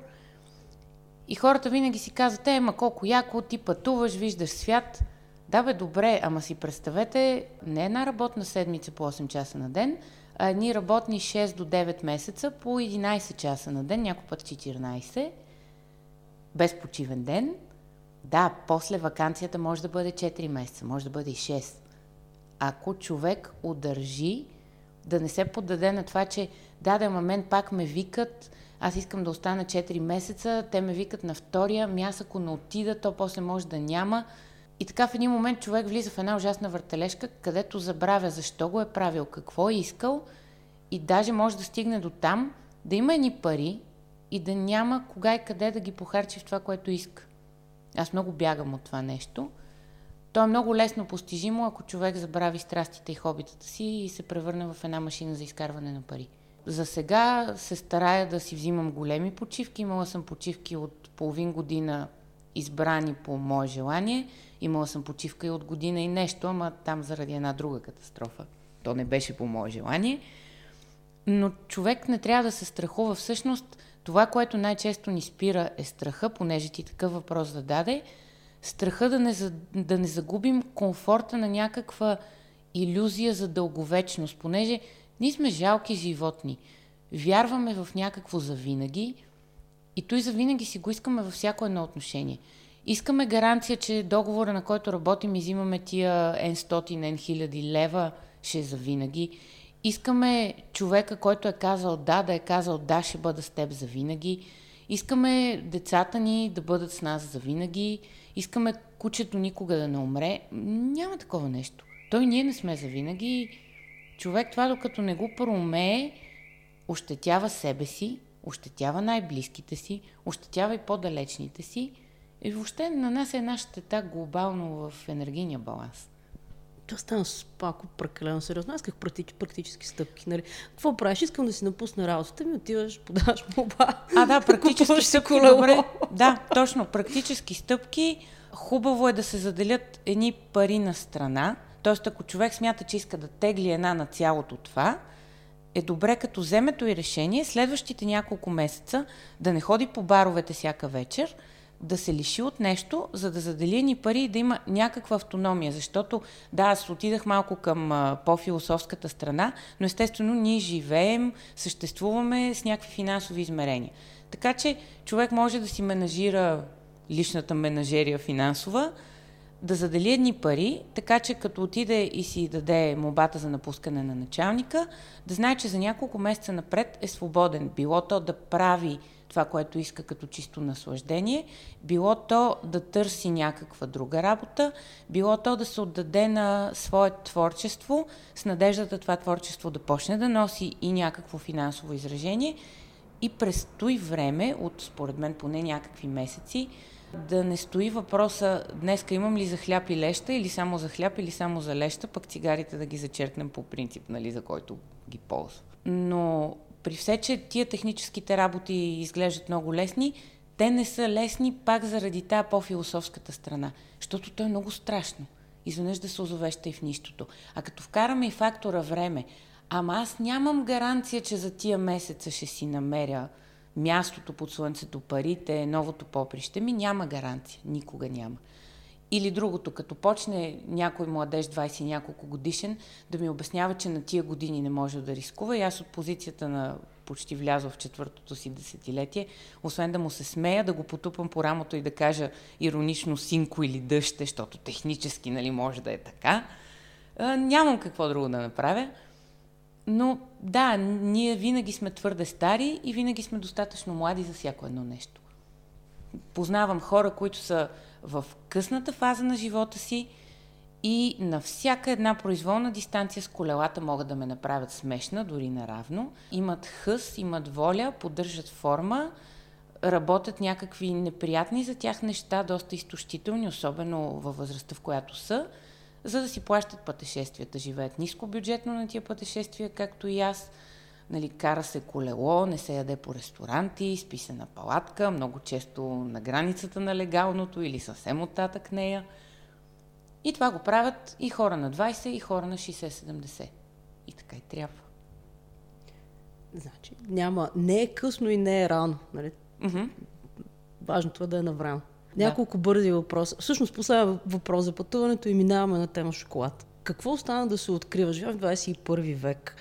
И хората винаги си казват, е, ма колко яко, ти пътуваш, виждаш свят. Да бе, добре, ама си представете, не една работна седмица по 8 часа на ден, а едни работни 6 до 9 месеца по 11 часа на ден, някой път 14, без почивен ден. Да, после вакансията може да бъде 4 месеца, може да бъде и 6. Ако човек удържи да не се поддаде на това, че да, да, мен пак ме викат, аз искам да остана 4 месеца, те ме викат на втория, ми аз ако не отида, то после може да няма. И така в един момент човек влиза в една ужасна въртележка, където забравя защо го е правил, какво е искал и даже може да стигне до там, да има едни пари и да няма кога и къде да ги похарчи в това, което иска. Аз много бягам от това нещо. То е много лесно постижимо, ако човек забрави страстите и хобитата си и се превърне в една машина за изкарване на пари. За сега се старая да си взимам големи почивки. Имала съм почивки от половин година избрани по мое желание. Имала съм почивка и от година и нещо, ама там заради една друга катастрофа. То не беше по мое желание. Но човек не трябва да се страхува. Всъщност, това, което най-често ни спира е страха, понеже ти такъв въпрос зададе. Страха да не, да не загубим комфорта на някаква иллюзия за дълговечност, понеже ние сме жалки животни. Вярваме в някакво завинаги и той завинаги си го искаме във всяко едно отношение. Искаме гаранция, че договора, на който работим, изимаме тия N100, N1000 лева, ще е завинаги. Искаме човека, който е казал да, да е казал да, ще бъда с теб завинаги. Искаме децата ни да бъдат с нас завинаги. Искаме кучето никога да не умре. Няма такова нещо. Той ние не сме завинаги. Човек това докато не го проумее, ощетява себе си, ощетява най-близките си, ощетява и по-далечните си и въобще на нас е нашата щета глобално в енергийния баланс. Това стана пако прекалено сериозно. Аз исках практически, практически стъпки. Нали? Какво правиш? Искам да си напусна работата ми, отиваш, подаваш моба. А, да, практически стъпки. Колело. Добре. Да, точно. Практически стъпки. Хубаво е да се заделят едни пари на страна. Тоест, ако човек смята, че иска да тегли една на цялото това, е добре като вземето и решение следващите няколко месеца да не ходи по баровете всяка вечер, да се лиши от нещо, за да задели ни пари и да има някаква автономия. Защото, да, аз отидах малко към по-философската страна, но естествено ние живеем, съществуваме с някакви финансови измерения. Така че човек може да си менажира личната менажерия финансова, да задели едни пари, така че като отиде и си даде мобата за напускане на началника, да знае, че за няколко месеца напред е свободен. Било то да прави това, което иска като чисто наслаждение, било то да търси някаква друга работа, било то да се отдаде на свое творчество, с надеждата това творчество да почне да носи и някакво финансово изражение и през той време, от според мен поне някакви месеци, да не стои въпроса днеска имам ли за хляб и леща или само за хляб или само за леща, пък цигарите да ги зачеркнем по принцип, нали, за който ги ползва. Но при все, че тия техническите работи изглеждат много лесни, те не са лесни пак заради тая по-философската страна, защото то е много страшно. Изведнъж да се озовеща и в нищото. А като вкараме и фактора време, ама аз нямам гаранция, че за тия месеца ще си намеря мястото под слънцето, парите, новото поприще ми, няма гаранция. Никога няма. Или другото, като почне някой младеж, 20 няколко годишен, да ми обяснява, че на тия години не може да рискува и аз от позицията на почти влязъл в четвъртото си десетилетие, освен да му се смея, да го потупам по рамото и да кажа иронично синко или дъще, защото технически нали, може да е така, нямам какво друго да направя. Но да, ние винаги сме твърде стари и винаги сме достатъчно млади за всяко едно нещо. Познавам хора, които са в късната фаза на живота си и на всяка една произволна дистанция с колелата могат да ме направят смешна, дори наравно. Имат хъс, имат воля, поддържат форма, работят някакви неприятни за тях неща, доста изтощителни, особено във възрастта, в която са, за да си плащат пътешествията. Живеят ниско бюджетно на тия пътешествия, както и аз. Нали, кара се колело, не се яде по ресторанти, спи се на палатка, много често на границата на легалното или съвсем оттатък нея. И това го правят и хора на 20, и хора на 60-70. И така и трябва. Значи, няма, не е късно и не е рано. Нали? Mm-hmm. Важното е да е наврано. Няколко да. бързи въпроса. Всъщност, последния въпрос за пътуването и минаваме на тема шоколад. Какво остана да се открива? Живеем в 21 век.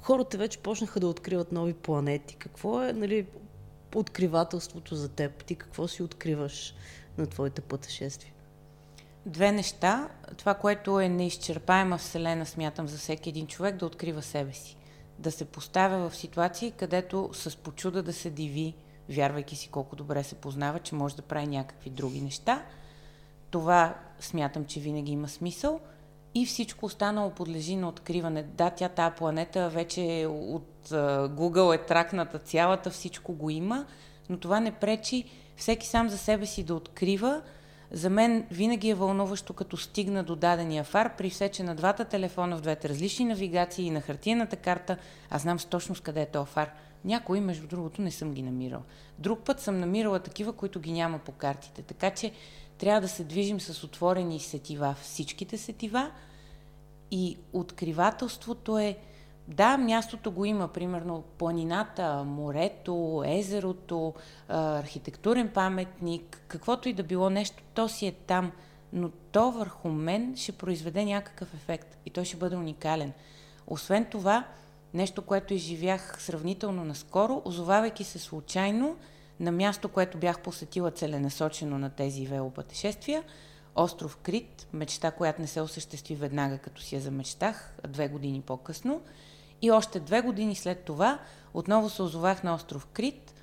Хората вече почнаха да откриват нови планети. Какво е нали, откривателството за теб? Ти какво си откриваш на твоите пътешествия? Две неща. Това, което е неизчерпаема вселена, смятам за всеки един човек, да открива себе си. Да се поставя в ситуации, където с почуда да се диви вярвайки си колко добре се познава, че може да прави някакви други неща. Това смятам, че винаги има смисъл. И всичко останало подлежи на откриване. Да, тя тази планета вече от Google е тракната цялата, всичко го има, но това не пречи всеки сам за себе си да открива. За мен винаги е вълнуващо, като стигна до дадения фар, при все, че на двата телефона в двете различни навигации и на хартияната карта, аз знам с точност къде е този фар. Някои, между другото, не съм ги намирала. Друг път съм намирала такива, които ги няма по картите. Така че трябва да се движим с отворени сетива, всичките сетива. И откривателството е, да, мястото го има, примерно планината, морето, езерото, архитектурен паметник, каквото и да било нещо, то си е там, но то върху мен ще произведе някакъв ефект и той ще бъде уникален. Освен това, Нещо, което изживях сравнително наскоро, озовавайки се случайно на място, което бях посетила целенасочено на тези велопътешествия, Остров Крит, мечта, която не се осъществи веднага, като си я замечтах, две години по-късно. И още две години след това отново се озовах на остров Крит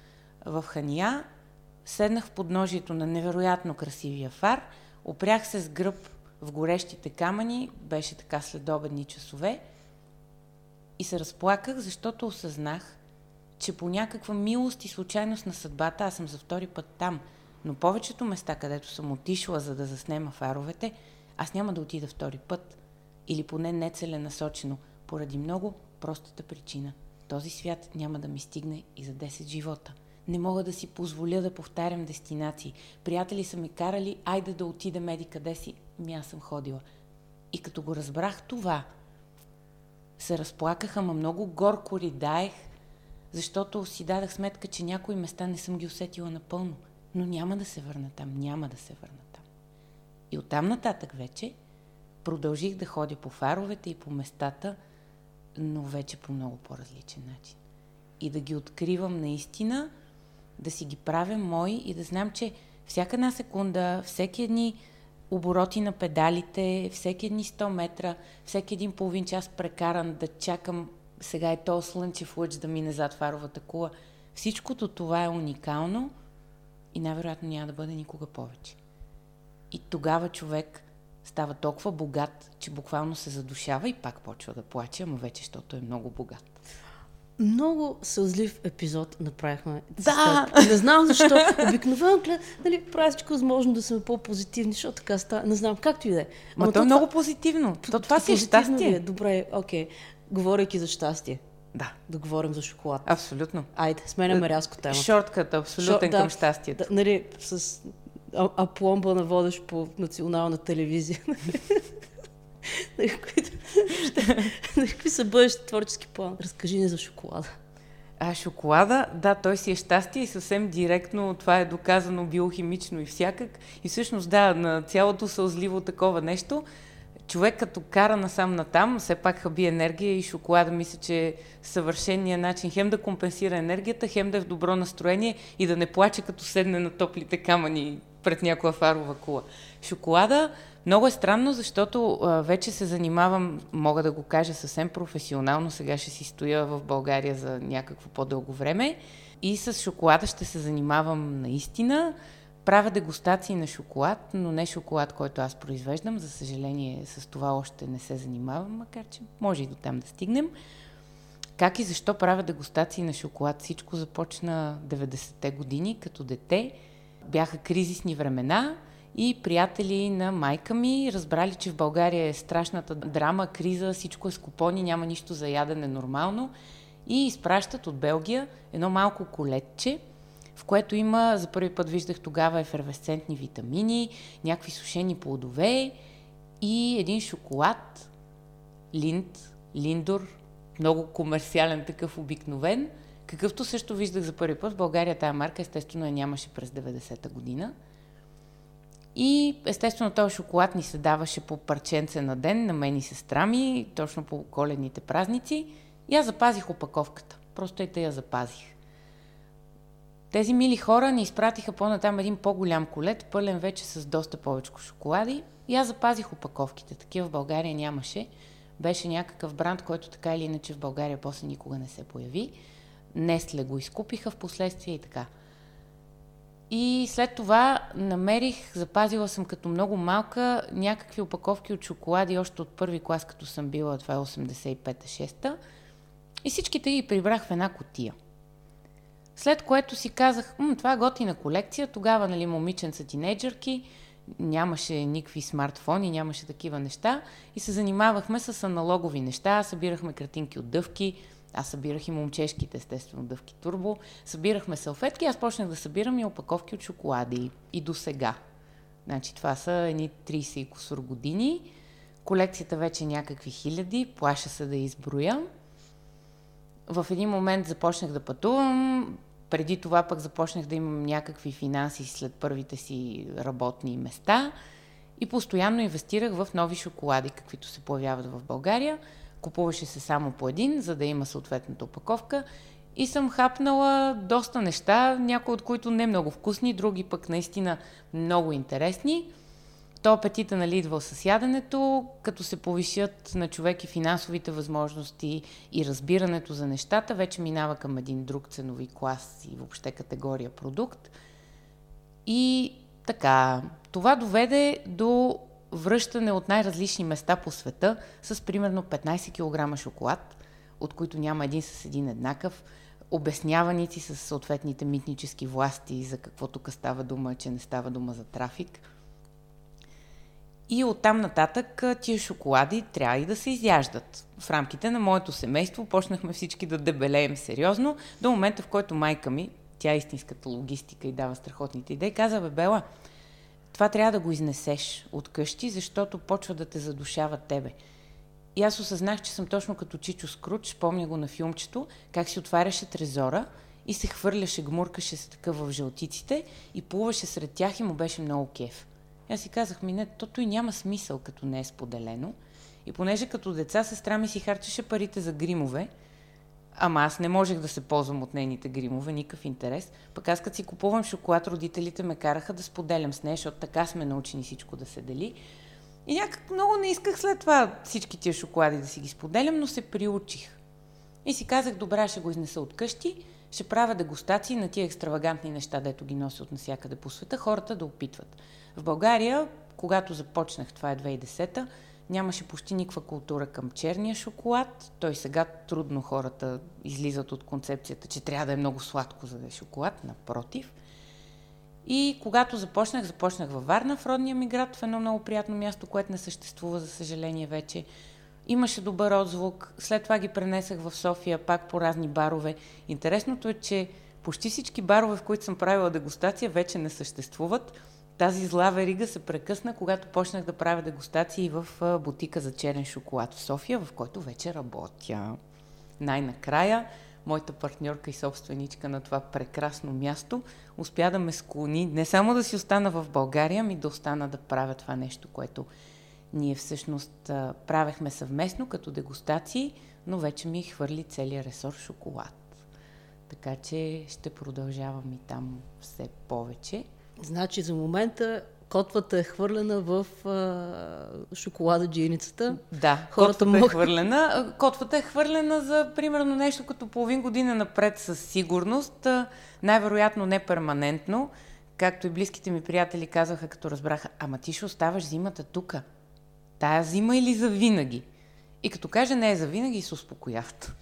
в Хания, седнах в подножието на невероятно красивия фар, опрях се с гръб в горещите камъни, беше така следобедни часове. И се разплаках, защото осъзнах, че по някаква милост и случайност на съдбата аз съм за втори път там. Но повечето места, където съм отишла за да заснема фаровете, аз няма да отида втори път. Или поне нецеленасочено, поради много простата причина. Този свят няма да ми стигне и за 10 живота. Не мога да си позволя да повтарям дестинации. Приятели са ми карали, айде да отидем еди къде си. Ми аз съм ходила. И като го разбрах това, се разплаках, ама много горко ридаех, защото си дадах сметка, че някои места не съм ги усетила напълно. Но няма да се върна там, няма да се върна там. И оттам нататък вече продължих да ходя по фаровете и по местата, но вече по много по-различен начин. И да ги откривам наистина, да си ги правя мои и да знам, че всяка една секунда, всеки едни обороти на педалите, всеки едни 100 метра, всеки един половин час прекаран да чакам сега е то слънчев лъч да мине зад фаровата кула. Всичкото това е уникално и най-вероятно няма да бъде никога повече. И тогава човек става толкова богат, че буквално се задушава и пак почва да плаче, ама вече, защото е много богат. Много сълзлив епизод направихме. Да! Не знам защо. Обикновено нали, правя всичко възможно да сме по-позитивни, защото така става. Не знам, както и да е. Ма то е много позитивно. То това си е щастие. Е. Добре, окей. Говорейки за щастие. Да. Да говорим за шоколад. Абсолютно. Айде, сменяме рязко тема. Шортката, абсолютен Шо, към да, щастието. Да, нали, с апломба на водещ по национална телевизия. Какви са бъдещи творчески план? Разкажи ни за шоколада. А шоколада, да, той си е щастие и съвсем директно това е доказано биохимично и всякак. И всъщност, да, на цялото сълзливо такова нещо, човек като кара насам натам, все пак хаби енергия и шоколада мисля, че е съвършения начин хем да компенсира енергията, хем да е в добро настроение и да не плаче като седне на топлите камъни пред някоя фарова кула. Шоколада много е странно, защото а, вече се занимавам, мога да го кажа съвсем професионално, сега ще си стоя в България за някакво по-дълго време и с шоколада ще се занимавам наистина. Правя дегустации на шоколад, но не шоколад, който аз произвеждам. За съжаление, с това още не се занимавам, макар че може и до там да стигнем. Как и защо правя дегустации на шоколад? Всичко започна 90-те години, като дете. Бяха кризисни времена и приятели на майка ми разбрали, че в България е страшната драма, криза, всичко е с купони, няма нищо за ядене нормално и изпращат от Белгия едно малко колетче, в което има, за първи път виждах тогава ефервесцентни витамини, някакви сушени плодове и един шоколад, линд, линдор, много комерциален такъв обикновен, какъвто също виждах за първи път. В България тая марка естествено я нямаше през 90-та година. И естествено този шоколад ни се даваше по парченце на ден, на мен и сестра ми, точно по коледните празници. И аз запазих опаковката. Просто и те я запазих. Тези мили хора ни изпратиха по-натам един по-голям колет, пълен вече с доста повече шоколади. И аз запазих опаковките. Такива в България нямаше. Беше някакъв бранд, който така или иначе в България после никога не се появи. Несле го изкупиха в последствие и така. И след това намерих, запазила съм като много малка, някакви опаковки от шоколади още от първи клас, като съм била, това е 85-6-та. И всичките ги прибрах в една котия. След което си казах, това е готина колекция. Тогава, нали, момиченца тинейджърки, нямаше никакви смартфони, нямаше такива неща. И се занимавахме с аналогови неща. Събирахме картинки от дъвки, аз събирах и момчешките, естествено, дъвки турбо. Събирахме салфетки, аз почнах да събирам и опаковки от шоколади. И до сега. Значи това са едни 30 и кусор години. Колекцията вече е някакви хиляди, плаша се да изброя. В един момент започнах да пътувам, преди това пък започнах да имам някакви финанси след първите си работни места и постоянно инвестирах в нови шоколади, каквито се появяват в България – Купуваше се само по един, за да има съответната опаковка. И съм хапнала доста неща, някои от които не много вкусни, други пък наистина много интересни. То апетита нали, идва с яденето, като се повишат на човек и финансовите възможности и разбирането за нещата, вече минава към един друг ценови клас и въобще категория продукт. И така, това доведе до връщане от най-различни места по света с примерно 15 кг шоколад, от които няма един с един еднакъв, обясняваници с съответните митнически власти за какво тук става дума, че не става дума за трафик. И оттам нататък тия шоколади трябва и да се изяждат. В рамките на моето семейство почнахме всички да дебелеем сериозно, до момента в който майка ми, тя е истинската логистика и дава страхотните идеи, каза, бе, Бела, това трябва да го изнесеш от къщи, защото почва да те задушава тебе. И аз осъзнах, че съм точно като Чичо Скруч, помня го на филмчето, как си отваряше трезора и се хвърляше, гмуркаше се така в жълтиците и плуваше сред тях и му беше много кеф. Аз си казах, ми не, тото и няма смисъл, като не е споделено. И понеже като деца сестра ми си харчеше парите за гримове, Ама аз не можех да се ползвам от нейните гримове, никакъв интерес. Пък аз като си купувам шоколад, родителите ме караха да споделям с нея, защото така сме научени всичко да се дели. И някак много не исках след това всички тия шоколади да си ги споделям, но се приучих. И си казах, добре, ще го изнеса от къщи, ще правя дегустации на тия екстравагантни неща, дето ги носи от насякъде по света, хората да опитват. В България, когато започнах, това е 2010 Нямаше почти никаква култура към черния шоколад. Той сега трудно хората излизат от концепцията, че трябва да е много сладко, за да е шоколад. Напротив. И когато започнах, започнах във Варна, в родния ми град, в едно много приятно място, което не съществува, за съжаление, вече. Имаше добър отзвук. След това ги пренесах в София, пак по разни барове. Интересното е, че почти всички барове, в които съм правила дегустация, вече не съществуват тази зла верига се прекъсна, когато почнах да правя дегустации в бутика за черен шоколад в София, в който вече работя. Най-накрая, моята партньорка и собственичка на това прекрасно място успя да ме склони не само да си остана в България, ми да остана да правя това нещо, което ние всъщност правехме съвместно като дегустации, но вече ми хвърли целият ресор шоколад. Така че ще продължавам и там все повече. Значи за момента котвата е хвърлена в а, шоколада джиницата. Да, Хората котвата мог... е хвърлена. Котвата е хвърлена за примерно нещо като половин година напред със сигурност. Най-вероятно не перманентно. Както и близките ми приятели казаха, като разбраха, ама ти ще оставаш зимата тука. Тая зима или за винаги? И като каже не е за винаги, се успокояват.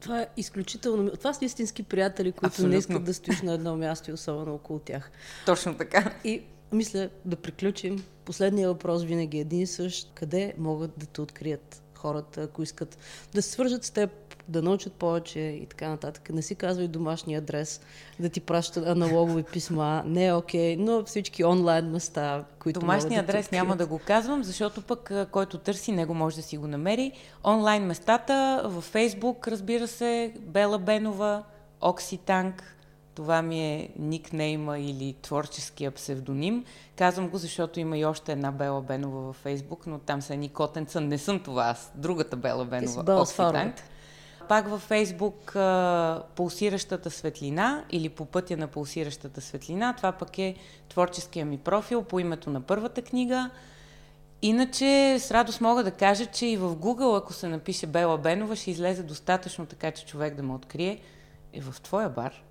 Това е изключително. Това са истински приятели, които Абсолютно. не искат да стоиш на едно място и особено около тях. Точно така. И мисля да приключим. Последният въпрос винаги е един и същ. Къде могат да те открият хората, ако искат да се свържат с теб, да научат повече и така нататък. Не си казвай домашния адрес, да ти пращат аналогови писма. Не е окей, okay, но всички онлайн места, които Домашния да адрес няма да го казвам, защото пък който търси, него може да си го намери. Онлайн местата, във Фейсбук, разбира се, Бела Бенова, Окситанк, това ми е никнейма или творческия псевдоним. Казвам го, защото има и още една Бела Бенова във Фейсбук, но там са едни котенца. Не съм това аз, другата Бела Бенова. Окситанк. Пак във Фейсбук Пулсиращата светлина или по пътя на Пулсиращата светлина. Това пък е творческия ми профил по името на първата книга. Иначе с радост мога да кажа, че и в Google, ако се напише Бела Бенова, ще излезе достатъчно така, че човек да ме открие. Е в твоя бар.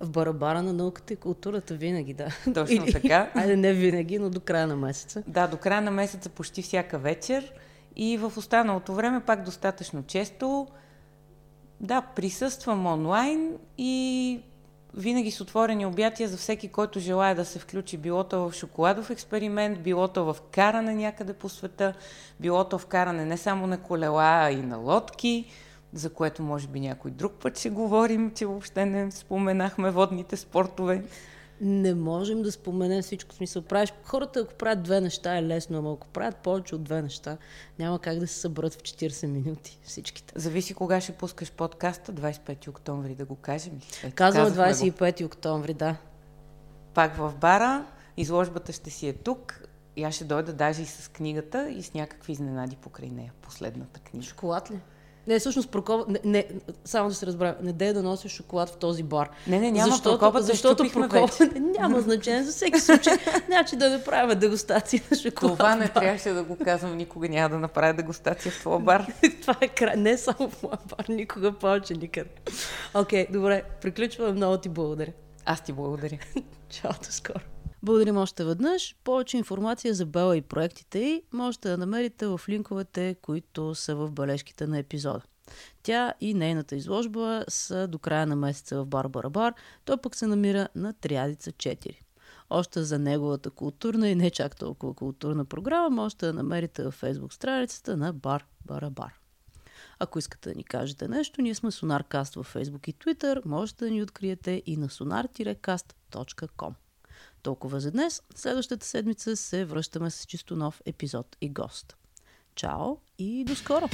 В барабара на науката и културата винаги, да. Точно така. Айде не винаги, но до края на месеца. Да, до края на месеца почти всяка вечер. И в останалото време пак достатъчно често да, присъствам онлайн и винаги с отворени обятия за всеки, който желая да се включи, билото в шоколадов експеримент, билото в каране някъде по света, билото в каране не само на колела, а и на лодки, за което може би някой друг път ще говорим, че въобще не споменахме водните спортове не можем да споменем всичко. В смисъл, правиш, хората, ако правят две неща, е лесно, ама ако правят повече от две неща, няма как да се съберат в 40 минути всичките. Зависи кога ще пускаш подкаста, 25 октомври да го кажем. Казвам 25 го. октомври, да. Пак в бара, изложбата ще си е тук. И аз ще дойда даже и с книгата и с някакви изненади покрай нея. Последната книга. Шоколад ли? Не, всъщност Прокоп... Не, не, само да се разберем, не дей да носи шоколад в този бар. Не, не, няма защото, Прокопа, защото защото Прокоп... няма значение за всеки случай. Значи да направим дегустация на шоколад. Това не трябваше да го казвам, никога няма да направя дегустация в твоя бар. Това е край. Не само в моя бар, никога повече никъде. Окей, okay, добре, приключвам. Много ти благодаря. Аз ти благодаря. Чао, до скоро. Благодарим още веднъж. Повече информация за Бела и проектите й можете да намерите в линковете, които са в бележките на епизода. Тя и нейната изложба са до края на месеца в Барбара Бар, той пък се намира на Триадица 4. Още за неговата културна и не чак толкова културна програма можете да намерите във фейсбук страницата на Бар Барабар. Ако искате да ни кажете нещо, ние сме SonarCast във Facebook и Twitter, можете да ни откриете и на sonar-cast.com. Толкова за днес. Следващата седмица се връщаме с чисто нов епизод и гост. Чао и до скоро!